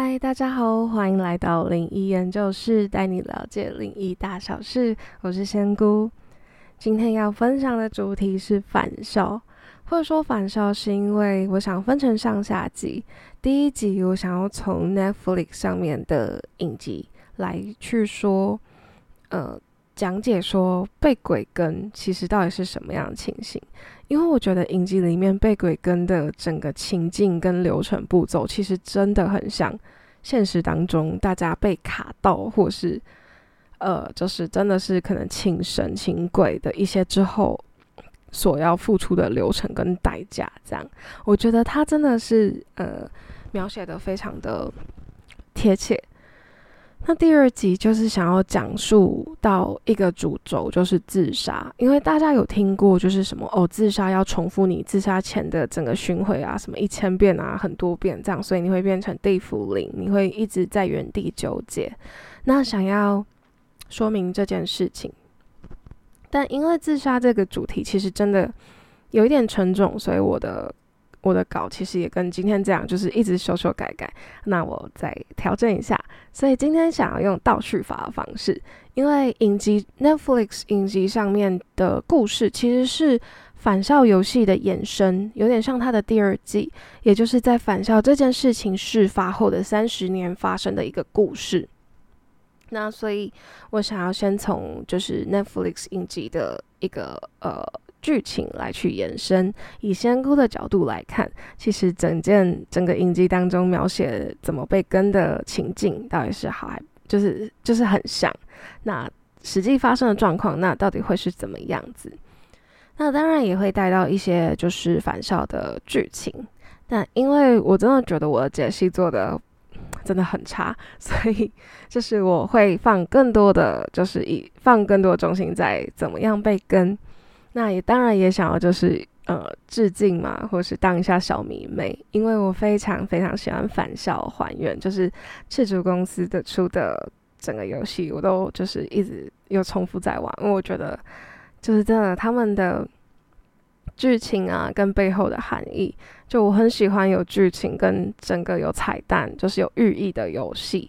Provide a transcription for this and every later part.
嗨，大家好，欢迎来到灵异研究室，带你了解灵异大小事。我是仙姑，今天要分享的主题是返校，或者说返校，是因为我想分成上下集。第一集我想要从 Netflix 上面的影集来去说，呃，讲解说被鬼跟其实到底是什么样的情形。因为我觉得影集里面被鬼跟的整个情境跟流程步骤，其实真的很像现实当中大家被卡到，或是呃，就是真的是可能请神请鬼的一些之后所要付出的流程跟代价。这样，我觉得他真的是呃描写的非常的贴切。那第二集就是想要讲述到一个主轴，就是自杀。因为大家有听过，就是什么哦，自杀要重复你自杀前的整个巡回啊，什么一千遍啊，很多遍这样，所以你会变成地府灵，你会一直在原地纠结。那想要说明这件事情，但因为自杀这个主题其实真的有一点沉重，所以我的。我的稿其实也跟今天这样，就是一直修修改改。那我再调整一下，所以今天想要用倒叙法的方式，因为影集 Netflix 影集上面的故事其实是返校游戏的衍生，有点像它的第二季，也就是在返校这件事情事发后的三十年发生的一个故事。那所以我想要先从就是 Netflix 影集的一个呃。剧情来去延伸，以仙姑的角度来看，其实整件整个影集当中描写怎么被跟的情境，到底是好还就是就是很像。那实际发生的状况，那到底会是怎么样子？那当然也会带到一些就是反校的剧情。但因为我真的觉得我的解析做的真的很差，所以就是我会放更多的，就是以放更多的重心在怎么样被跟。那也当然也想要就是呃致敬嘛，或是当一下小迷妹，因为我非常非常喜欢《返校还原》，就是赤足公司的出的整个游戏，我都就是一直又重复在玩，因为我觉得就是真的他们的剧情啊跟背后的含义，就我很喜欢有剧情跟整个有彩蛋，就是有寓意的游戏。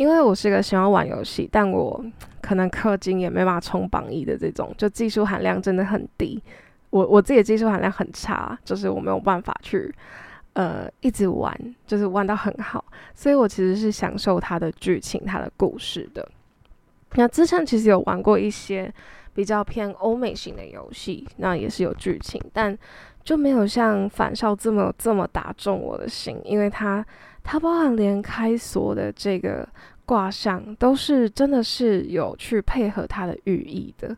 因为我是个喜欢玩游戏，但我可能氪金也没办法冲榜一的这种，就技术含量真的很低。我我自己的技术含量很差，就是我没有办法去呃一直玩，就是玩到很好。所以我其实是享受它的剧情、它的故事的。那之前其实有玩过一些比较偏欧美型的游戏，那也是有剧情，但就没有像返校这么这么打中我的心，因为它。它包含连开锁的这个卦象，都是真的是有去配合它的寓意的。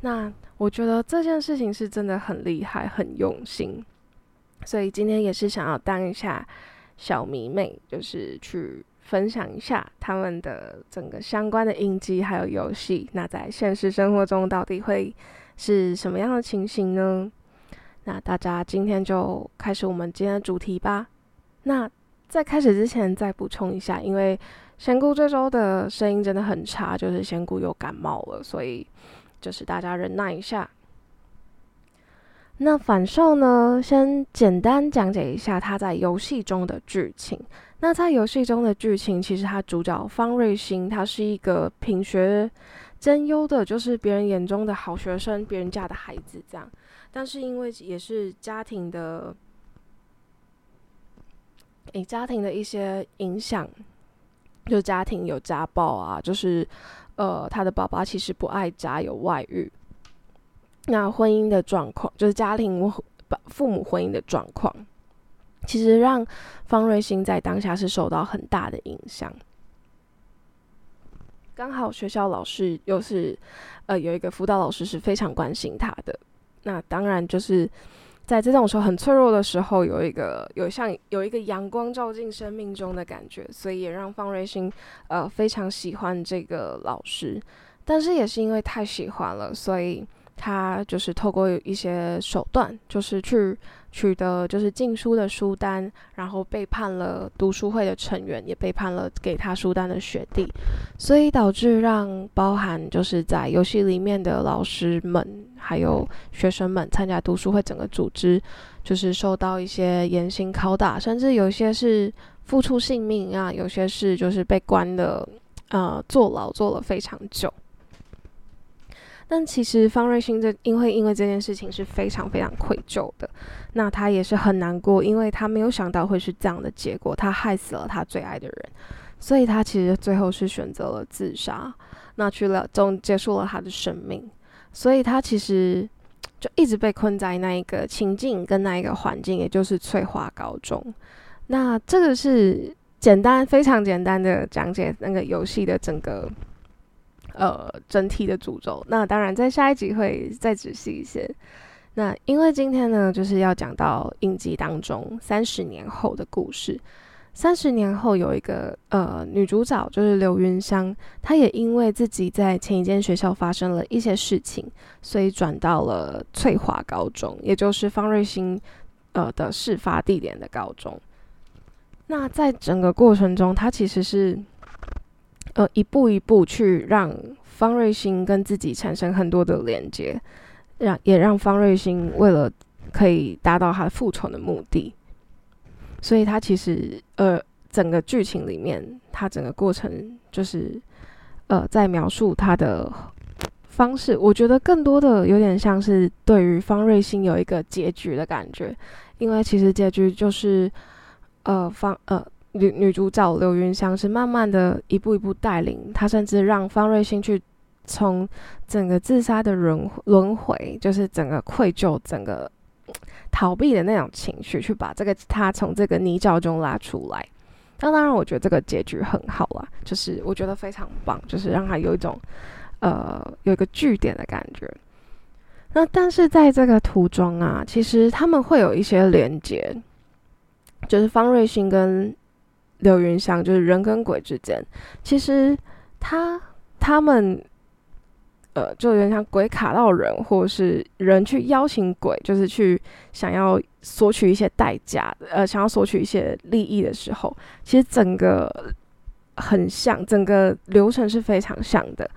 那我觉得这件事情是真的很厉害、很用心。所以今天也是想要当一下小迷妹，就是去分享一下他们的整个相关的印记还有游戏。那在现实生活中到底会是什么样的情形呢？那大家今天就开始我们今天的主题吧。那。在开始之前，再补充一下，因为仙姑这周的声音真的很差，就是仙姑又感冒了，所以就是大家忍耐一下。那反受呢，先简单讲解一下他在游戏中的剧情。那在游戏中的剧情，其实他主角方瑞星，他是一个品学兼优的，就是别人眼中的好学生，别人家的孩子这样。但是因为也是家庭的。诶，家庭的一些影响，就家庭有家暴啊，就是呃，他的爸爸其实不爱家，有外遇。那婚姻的状况，就是家庭父母婚姻的状况，其实让方瑞欣在当下是受到很大的影响。刚好学校老师又是呃有一个辅导老师是非常关心他的，那当然就是。在这种时候很脆弱的时候，有一个有像有一个阳光照进生命中的感觉，所以也让方瑞欣呃非常喜欢这个老师。但是也是因为太喜欢了，所以他就是透过一些手段，就是去。取得就是禁书的书单，然后背叛了读书会的成员，也背叛了给他书单的学弟，所以导致让包含就是在游戏里面的老师们还有学生们参加读书会整个组织，就是受到一些严刑拷打，甚至有些是付出性命啊，有些是就是被关的，呃，坐牢坐了非常久。但其实方瑞欣这因为因为这件事情是非常非常愧疚的，那他也是很难过，因为他没有想到会是这样的结果，他害死了他最爱的人，所以他其实最后是选择了自杀，那去了终结束了他的生命，所以他其实就一直被困在那一个情境跟那一个环境，也就是翠华高中。那这个是简单非常简单的讲解那个游戏的整个。呃，整体的诅咒。那当然，在下一集会再仔细一些。那因为今天呢，就是要讲到影集当中三十年后的故事。三十年后，有一个呃女主角，就是刘云香，她也因为自己在前一间学校发生了一些事情，所以转到了翠华高中，也就是方瑞欣呃的事发地点的高中。那在整个过程中，她其实是。呃，一步一步去让方瑞欣跟自己产生很多的连接，让也让方瑞欣为了可以达到他复仇的目的，所以他其实呃，整个剧情里面，他整个过程就是呃，在描述他的方式，我觉得更多的有点像是对于方瑞欣有一个结局的感觉，因为其实结局就是呃方呃。女女主角刘云香是慢慢的一步一步带领她，甚至让方瑞欣去从整个自杀的轮轮回，就是整个愧疚、整个逃避的那种情绪，去把这个他从这个泥沼中拉出来。那当然，我觉得这个结局很好啊，就是我觉得非常棒，就是让他有一种呃有一个据点的感觉。那但是在这个途中啊，其实他们会有一些连接，就是方瑞欣跟。刘云香就是人跟鬼之间，其实他他们呃，就有点像鬼卡到人，或是人去邀请鬼，就是去想要索取一些代价，呃，想要索取一些利益的时候，其实整个很像，整个流程是非常像的，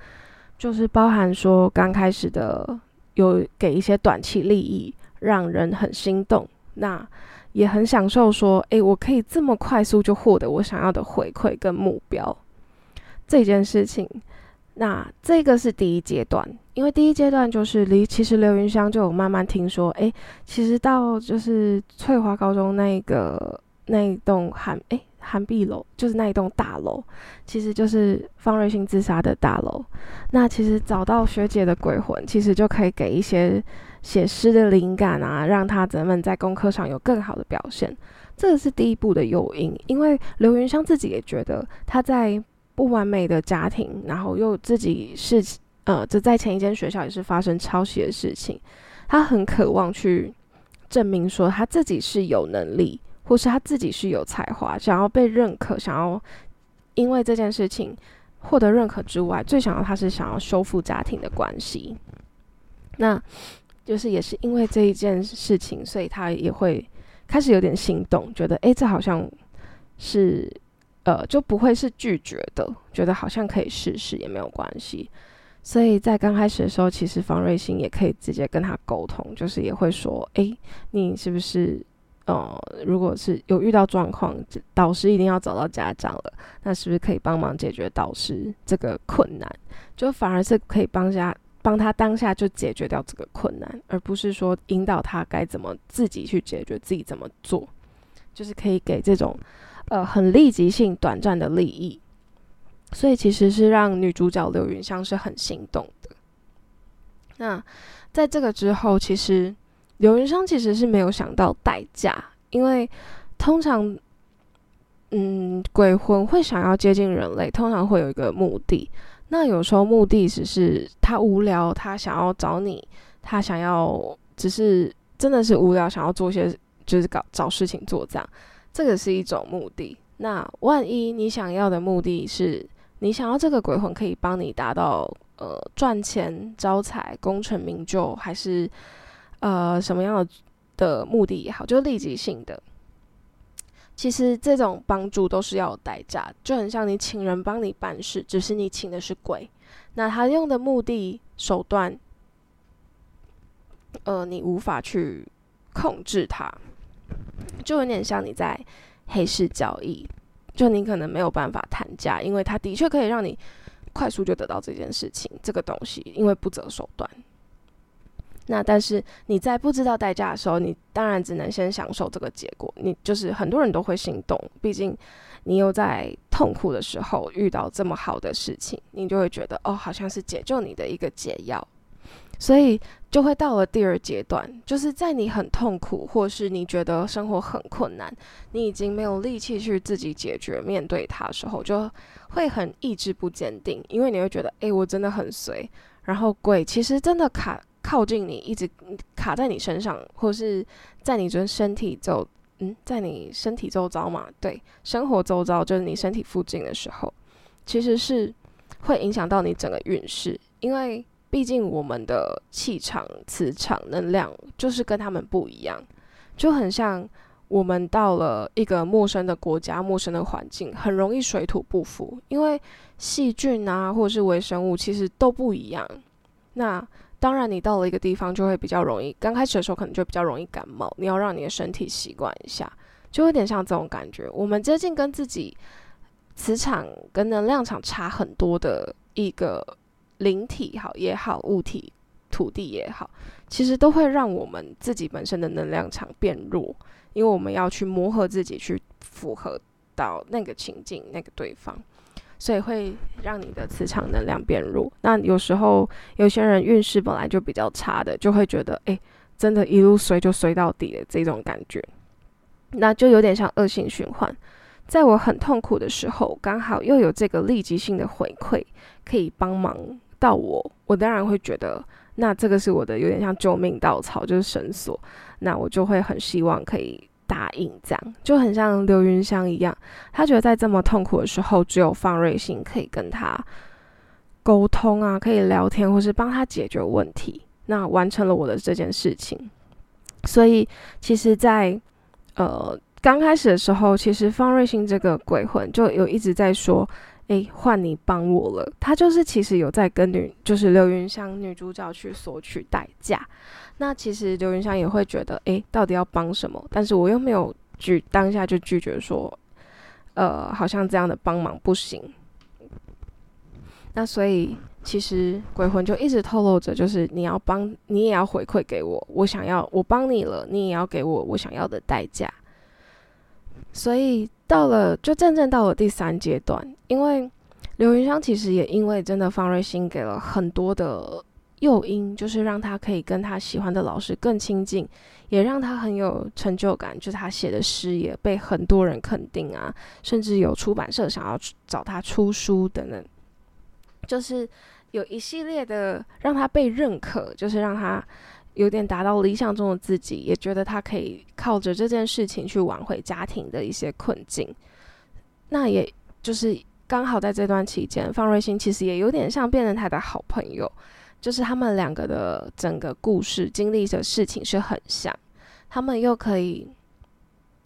就是包含说刚开始的有给一些短期利益，让人很心动，那。也很享受说，诶，我可以这么快速就获得我想要的回馈跟目标这件事情。那这个是第一阶段，因为第一阶段就是离，其实刘云香就有慢慢听说，诶，其实到就是翠华高中那个那一栋韩诶韩碧楼，就是那一栋大楼，其实就是方瑞欣自杀的大楼。那其实找到学姐的鬼魂，其实就可以给一些。写诗的灵感啊，让他咱们在功课上有更好的表现，这个是第一步的诱因。因为刘云香自己也觉得他在不完美的家庭，然后又自己是呃，就在前一间学校也是发生抄袭的事情，他很渴望去证明说他自己是有能力，或是他自己是有才华，想要被认可，想要因为这件事情获得认可之外，最想要他是想要修复家庭的关系。那。就是也是因为这一件事情，所以他也会开始有点心动，觉得哎，这好像是呃就不会是拒绝的，觉得好像可以试试也没有关系。所以在刚开始的时候，其实方瑞欣也可以直接跟他沟通，就是也会说，哎，你是不是呃，如果是有遇到状况，导师一定要找到家长了，那是不是可以帮忙解决导师这个困难？就反而是可以帮下。帮他当下就解决掉这个困难，而不是说引导他该怎么自己去解决，自己怎么做，就是可以给这种呃很立即性、短暂的利益。所以其实是让女主角刘云香是很心动的。那在这个之后，其实刘云商其实是没有想到代价，因为通常嗯鬼魂会想要接近人类，通常会有一个目的。那有时候目的只是他无聊，他想要找你，他想要只是真的是无聊，想要做些就是搞找事情做这样，这个是一种目的。那万一你想要的目的是你想要这个鬼魂可以帮你达到呃赚钱、招财、功成名就，还是呃什么样的的目的也好，就立即性的。其实这种帮助都是要有代价，就很像你请人帮你办事，只是你请的是鬼，那他用的目的手段，呃，你无法去控制他，就有点像你在黑市交易，就你可能没有办法谈价，因为它的确可以让你快速就得到这件事情，这个东西，因为不择手段。那但是你在不知道代价的时候，你当然只能先享受这个结果。你就是很多人都会心动，毕竟你又在痛苦的时候遇到这么好的事情，你就会觉得哦，好像是解救你的一个解药。所以就会到了第二阶段，就是在你很痛苦，或是你觉得生活很困难，你已经没有力气去自己解决、面对它的时候，就会很意志不坚定，因为你会觉得，哎，我真的很随。然后鬼其实真的卡靠近你，一直卡在你身上，或是在你这身体周，嗯，在你身体周遭嘛，对，生活周遭就是你身体附近的时候，其实是会影响到你整个运势，因为。毕竟我们的气场、磁场、能量就是跟他们不一样，就很像我们到了一个陌生的国家、陌生的环境，很容易水土不服，因为细菌啊，或者是微生物其实都不一样。那当然，你到了一个地方就会比较容易，刚开始的时候可能就比较容易感冒，你要让你的身体习惯一下，就有点像这种感觉。我们接近跟自己磁场跟能量场差很多的一个。灵体好也好，物体、土地也好，其实都会让我们自己本身的能量场变弱，因为我们要去磨合自己，去符合到那个情境、那个对方，所以会让你的磁场能量变弱。那有时候有些人运势本来就比较差的，就会觉得，哎，真的，一路衰就衰到底的这种感觉，那就有点像恶性循环。在我很痛苦的时候，刚好又有这个立即性的回馈，可以帮忙。到我，我当然会觉得，那这个是我的有点像救命稻草，就是绳索。那我就会很希望可以答应，这样就很像刘云香一样，他觉得在这么痛苦的时候，只有方瑞欣可以跟他沟通啊，可以聊天，或是帮他解决问题。那完成了我的这件事情。所以其实，在呃刚开始的时候，其实方瑞欣这个鬼魂就有一直在说。诶，换你帮我了。他就是其实有在跟女，就是刘云香女主角去索取代价。那其实刘云香也会觉得，诶，到底要帮什么？但是我又没有拒，当下就拒绝说，呃，好像这样的帮忙不行。那所以其实鬼魂就一直透露着，就是你要帮，你也要回馈给我，我想要我帮你了，你也要给我我想要的代价。所以。到了，就真正到了第三阶段，因为刘云香其实也因为真的方瑞欣给了很多的诱因，就是让他可以跟他喜欢的老师更亲近，也让他很有成就感，就是他写的诗也被很多人肯定啊，甚至有出版社想要找他出书等等，就是有一系列的让他被认可，就是让他。有点达到理想中的自己，也觉得他可以靠着这件事情去挽回家庭的一些困境。那也就是刚好在这段期间，方瑞欣其实也有点像变成他的好朋友，就是他们两个的整个故事经历的事情是很像，他们又可以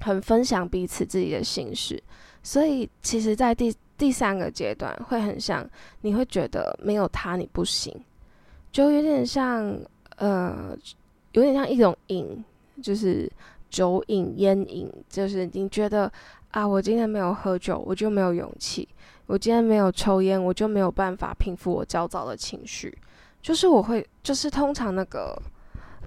很分享彼此自己的心事，所以其实，在第第三个阶段会很像，你会觉得没有他你不行，就有点像。呃，有点像一种瘾，就是酒瘾、烟瘾，就是你觉得啊，我今天没有喝酒，我就没有勇气；我今天没有抽烟，我就没有办法平复我焦躁的情绪。就是我会，就是通常那个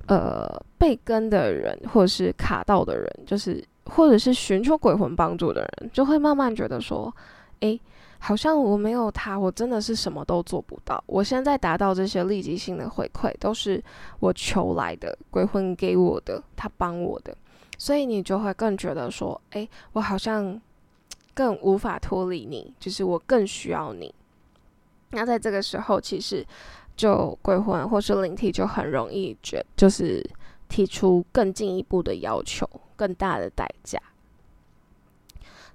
呃被跟的人，或者是卡到的人，就是或者是寻求鬼魂帮助的人，就会慢慢觉得说，诶。好像我没有他，我真的是什么都做不到。我现在达到这些立即性的回馈，都是我求来的，鬼魂给我的，他帮我的，所以你就会更觉得说，哎，我好像 更无法脱离你，就是我更需要你。那在这个时候，其实就鬼魂或是灵体就很容易觉，就是提出更进一步的要求，更大的代价。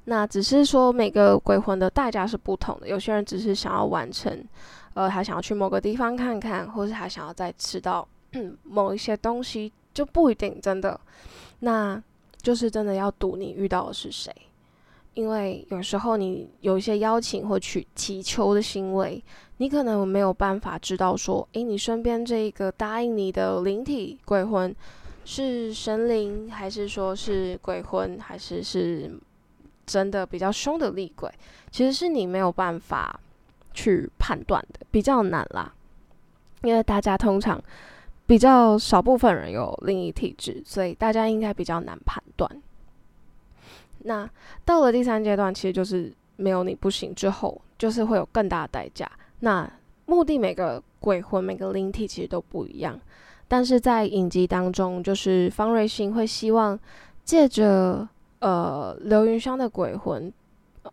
那只是说每个鬼魂的代价是不同的，有些人只是想要完成，呃，他想要去某个地方看看，或是他想要再吃到某一些东西，就不一定真的。那就是真的要赌你遇到的是谁，因为有时候你有一些邀请或去祈求的行为，你可能没有办法知道说，诶，你身边这一个答应你的灵体鬼魂是神灵，还是说是鬼魂，还是是。真的比较凶的厉鬼，其实是你没有办法去判断的，比较难啦。因为大家通常比较少部分人有灵异体质，所以大家应该比较难判断。那到了第三阶段，其实就是没有你不行之后，就是会有更大的代价。那目的每个鬼魂、每个灵体其实都不一样，但是在影集当中，就是方瑞欣会希望借着呃刘云香的鬼魂，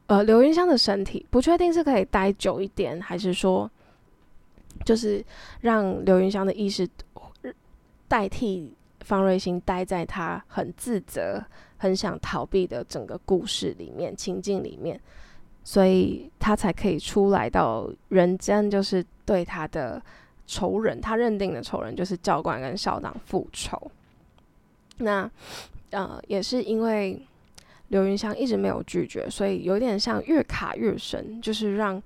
呃刘云香的身体，不确定是可以待久一点，还是说就是让刘云香的意识代替方瑞欣待在他很自责。很想逃避的整个故事里面情境里面，所以他才可以出来到人间，就是对他的仇人，他认定的仇人就是教官跟校长复仇。那呃，也是因为刘云香一直没有拒绝，所以有点像越卡越深，就是让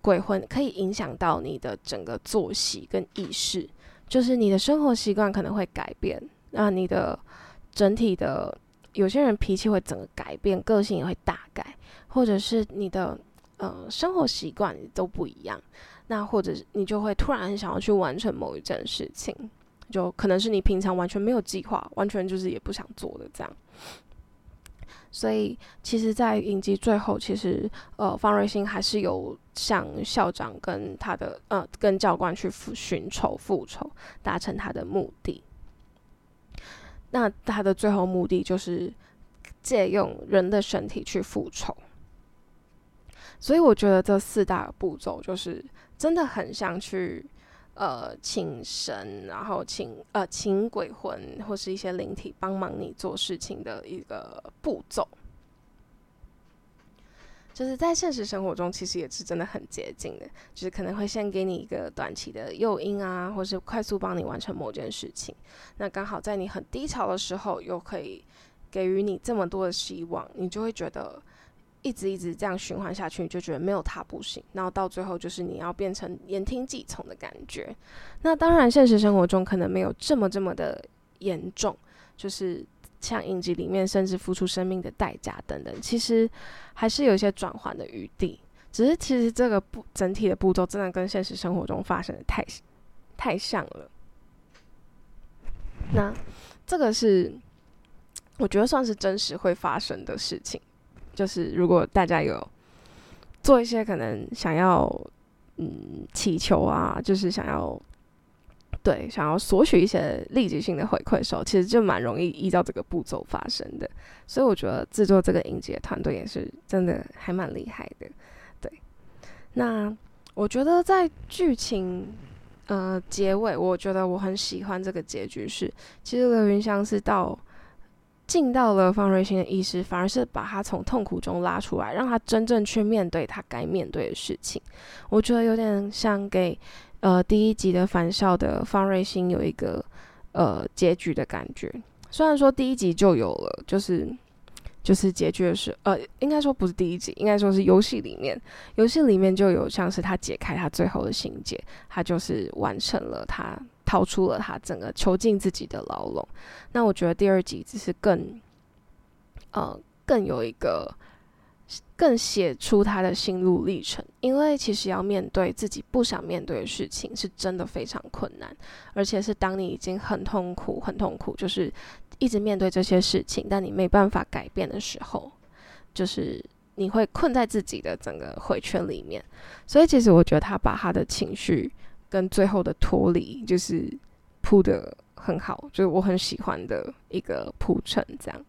鬼魂可以影响到你的整个作息跟意识，就是你的生活习惯可能会改变，那你的整体的。有些人脾气会整个改变，个性也会大改，或者是你的呃生活习惯都不一样，那或者是你就会突然想要去完成某一件事情，就可能是你平常完全没有计划，完全就是也不想做的这样。所以其实，在影集最后，其实呃方瑞欣还是有向校长跟他的呃跟教官去寻仇复仇，达成他的目的。那他的最后目的就是借用人的身体去复仇，所以我觉得这四大步骤就是真的很像去呃请神，然后请呃请鬼魂或是一些灵体帮忙你做事情的一个步骤。就是在现实生活中，其实也是真的很接近的，就是可能会先给你一个短期的诱因啊，或是快速帮你完成某件事情。那刚好在你很低潮的时候，又可以给予你这么多的希望，你就会觉得一直一直这样循环下去，你就觉得没有他不行。然后到最后，就是你要变成言听计从的感觉。那当然，现实生活中可能没有这么这么的严重，就是。像影集里面，甚至付出生命的代价等等，其实还是有一些转换的余地。只是其实这个步整体的步骤，真的跟现实生活中发生的太太像了。那这个是我觉得算是真实会发生的事情。就是如果大家有做一些可能想要嗯祈求啊，就是想要。对，想要索取一些立即性的回馈的时候，其实就蛮容易依照这个步骤发生的。所以我觉得制作这个影集的团队也是真的还蛮厉害的。对，那我觉得在剧情呃结尾，我觉得我很喜欢这个结局是，其实刘云香是到进到了方瑞欣的意识，反而是把他从痛苦中拉出来，让他真正去面对他该面对的事情。我觉得有点像给。呃，第一集的返校的方瑞欣有一个呃结局的感觉，虽然说第一集就有了，就是就是结局的是呃，应该说不是第一集，应该说是游戏里面，游戏里面就有像是他解开他最后的心结，他就是完成了他逃出了他整个囚禁自己的牢笼。那我觉得第二集只是更呃更有一个。更写出他的心路历程，因为其实要面对自己不想面对的事情，是真的非常困难，而且是当你已经很痛苦、很痛苦，就是一直面对这些事情，但你没办法改变的时候，就是你会困在自己的整个回圈里面。所以，其实我觉得他把他的情绪跟最后的脱离，就是铺的很好，就是我很喜欢的一个铺陈，这样。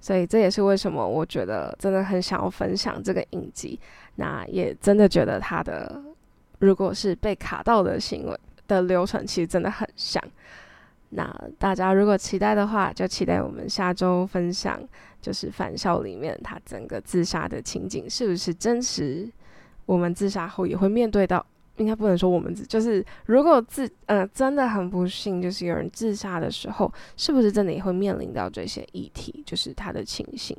所以这也是为什么我觉得真的很想要分享这个影集。那也真的觉得他的如果是被卡到的行为的流程，其实真的很像。那大家如果期待的话，就期待我们下周分享，就是返校里面他整个自杀的情景是不是真实？我们自杀后也会面对到。应该不能说我们自，就是如果自呃真的很不幸，就是有人自杀的时候，是不是真的也会面临到这些议题？就是他的情形。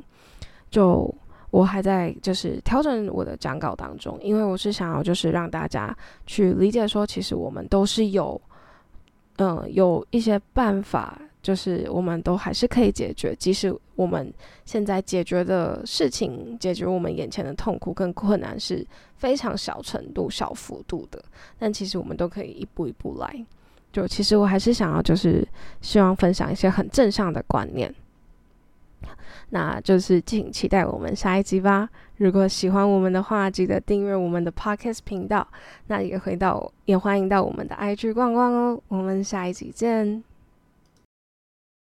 就我还在就是调整我的讲稿当中，因为我是想要就是让大家去理解说，其实我们都是有嗯有一些办法就是我们都还是可以解决，即使我们现在解决的事情，解决我们眼前的痛苦跟困难是非常小程度、小幅度的，但其实我们都可以一步一步来。就其实我还是想要，就是希望分享一些很正向的观念。那就是敬请期待我们下一集吧。如果喜欢我们的话，记得订阅我们的 Podcast 频道。那也回到，也欢迎到我们的 IG 逛逛哦。我们下一集见。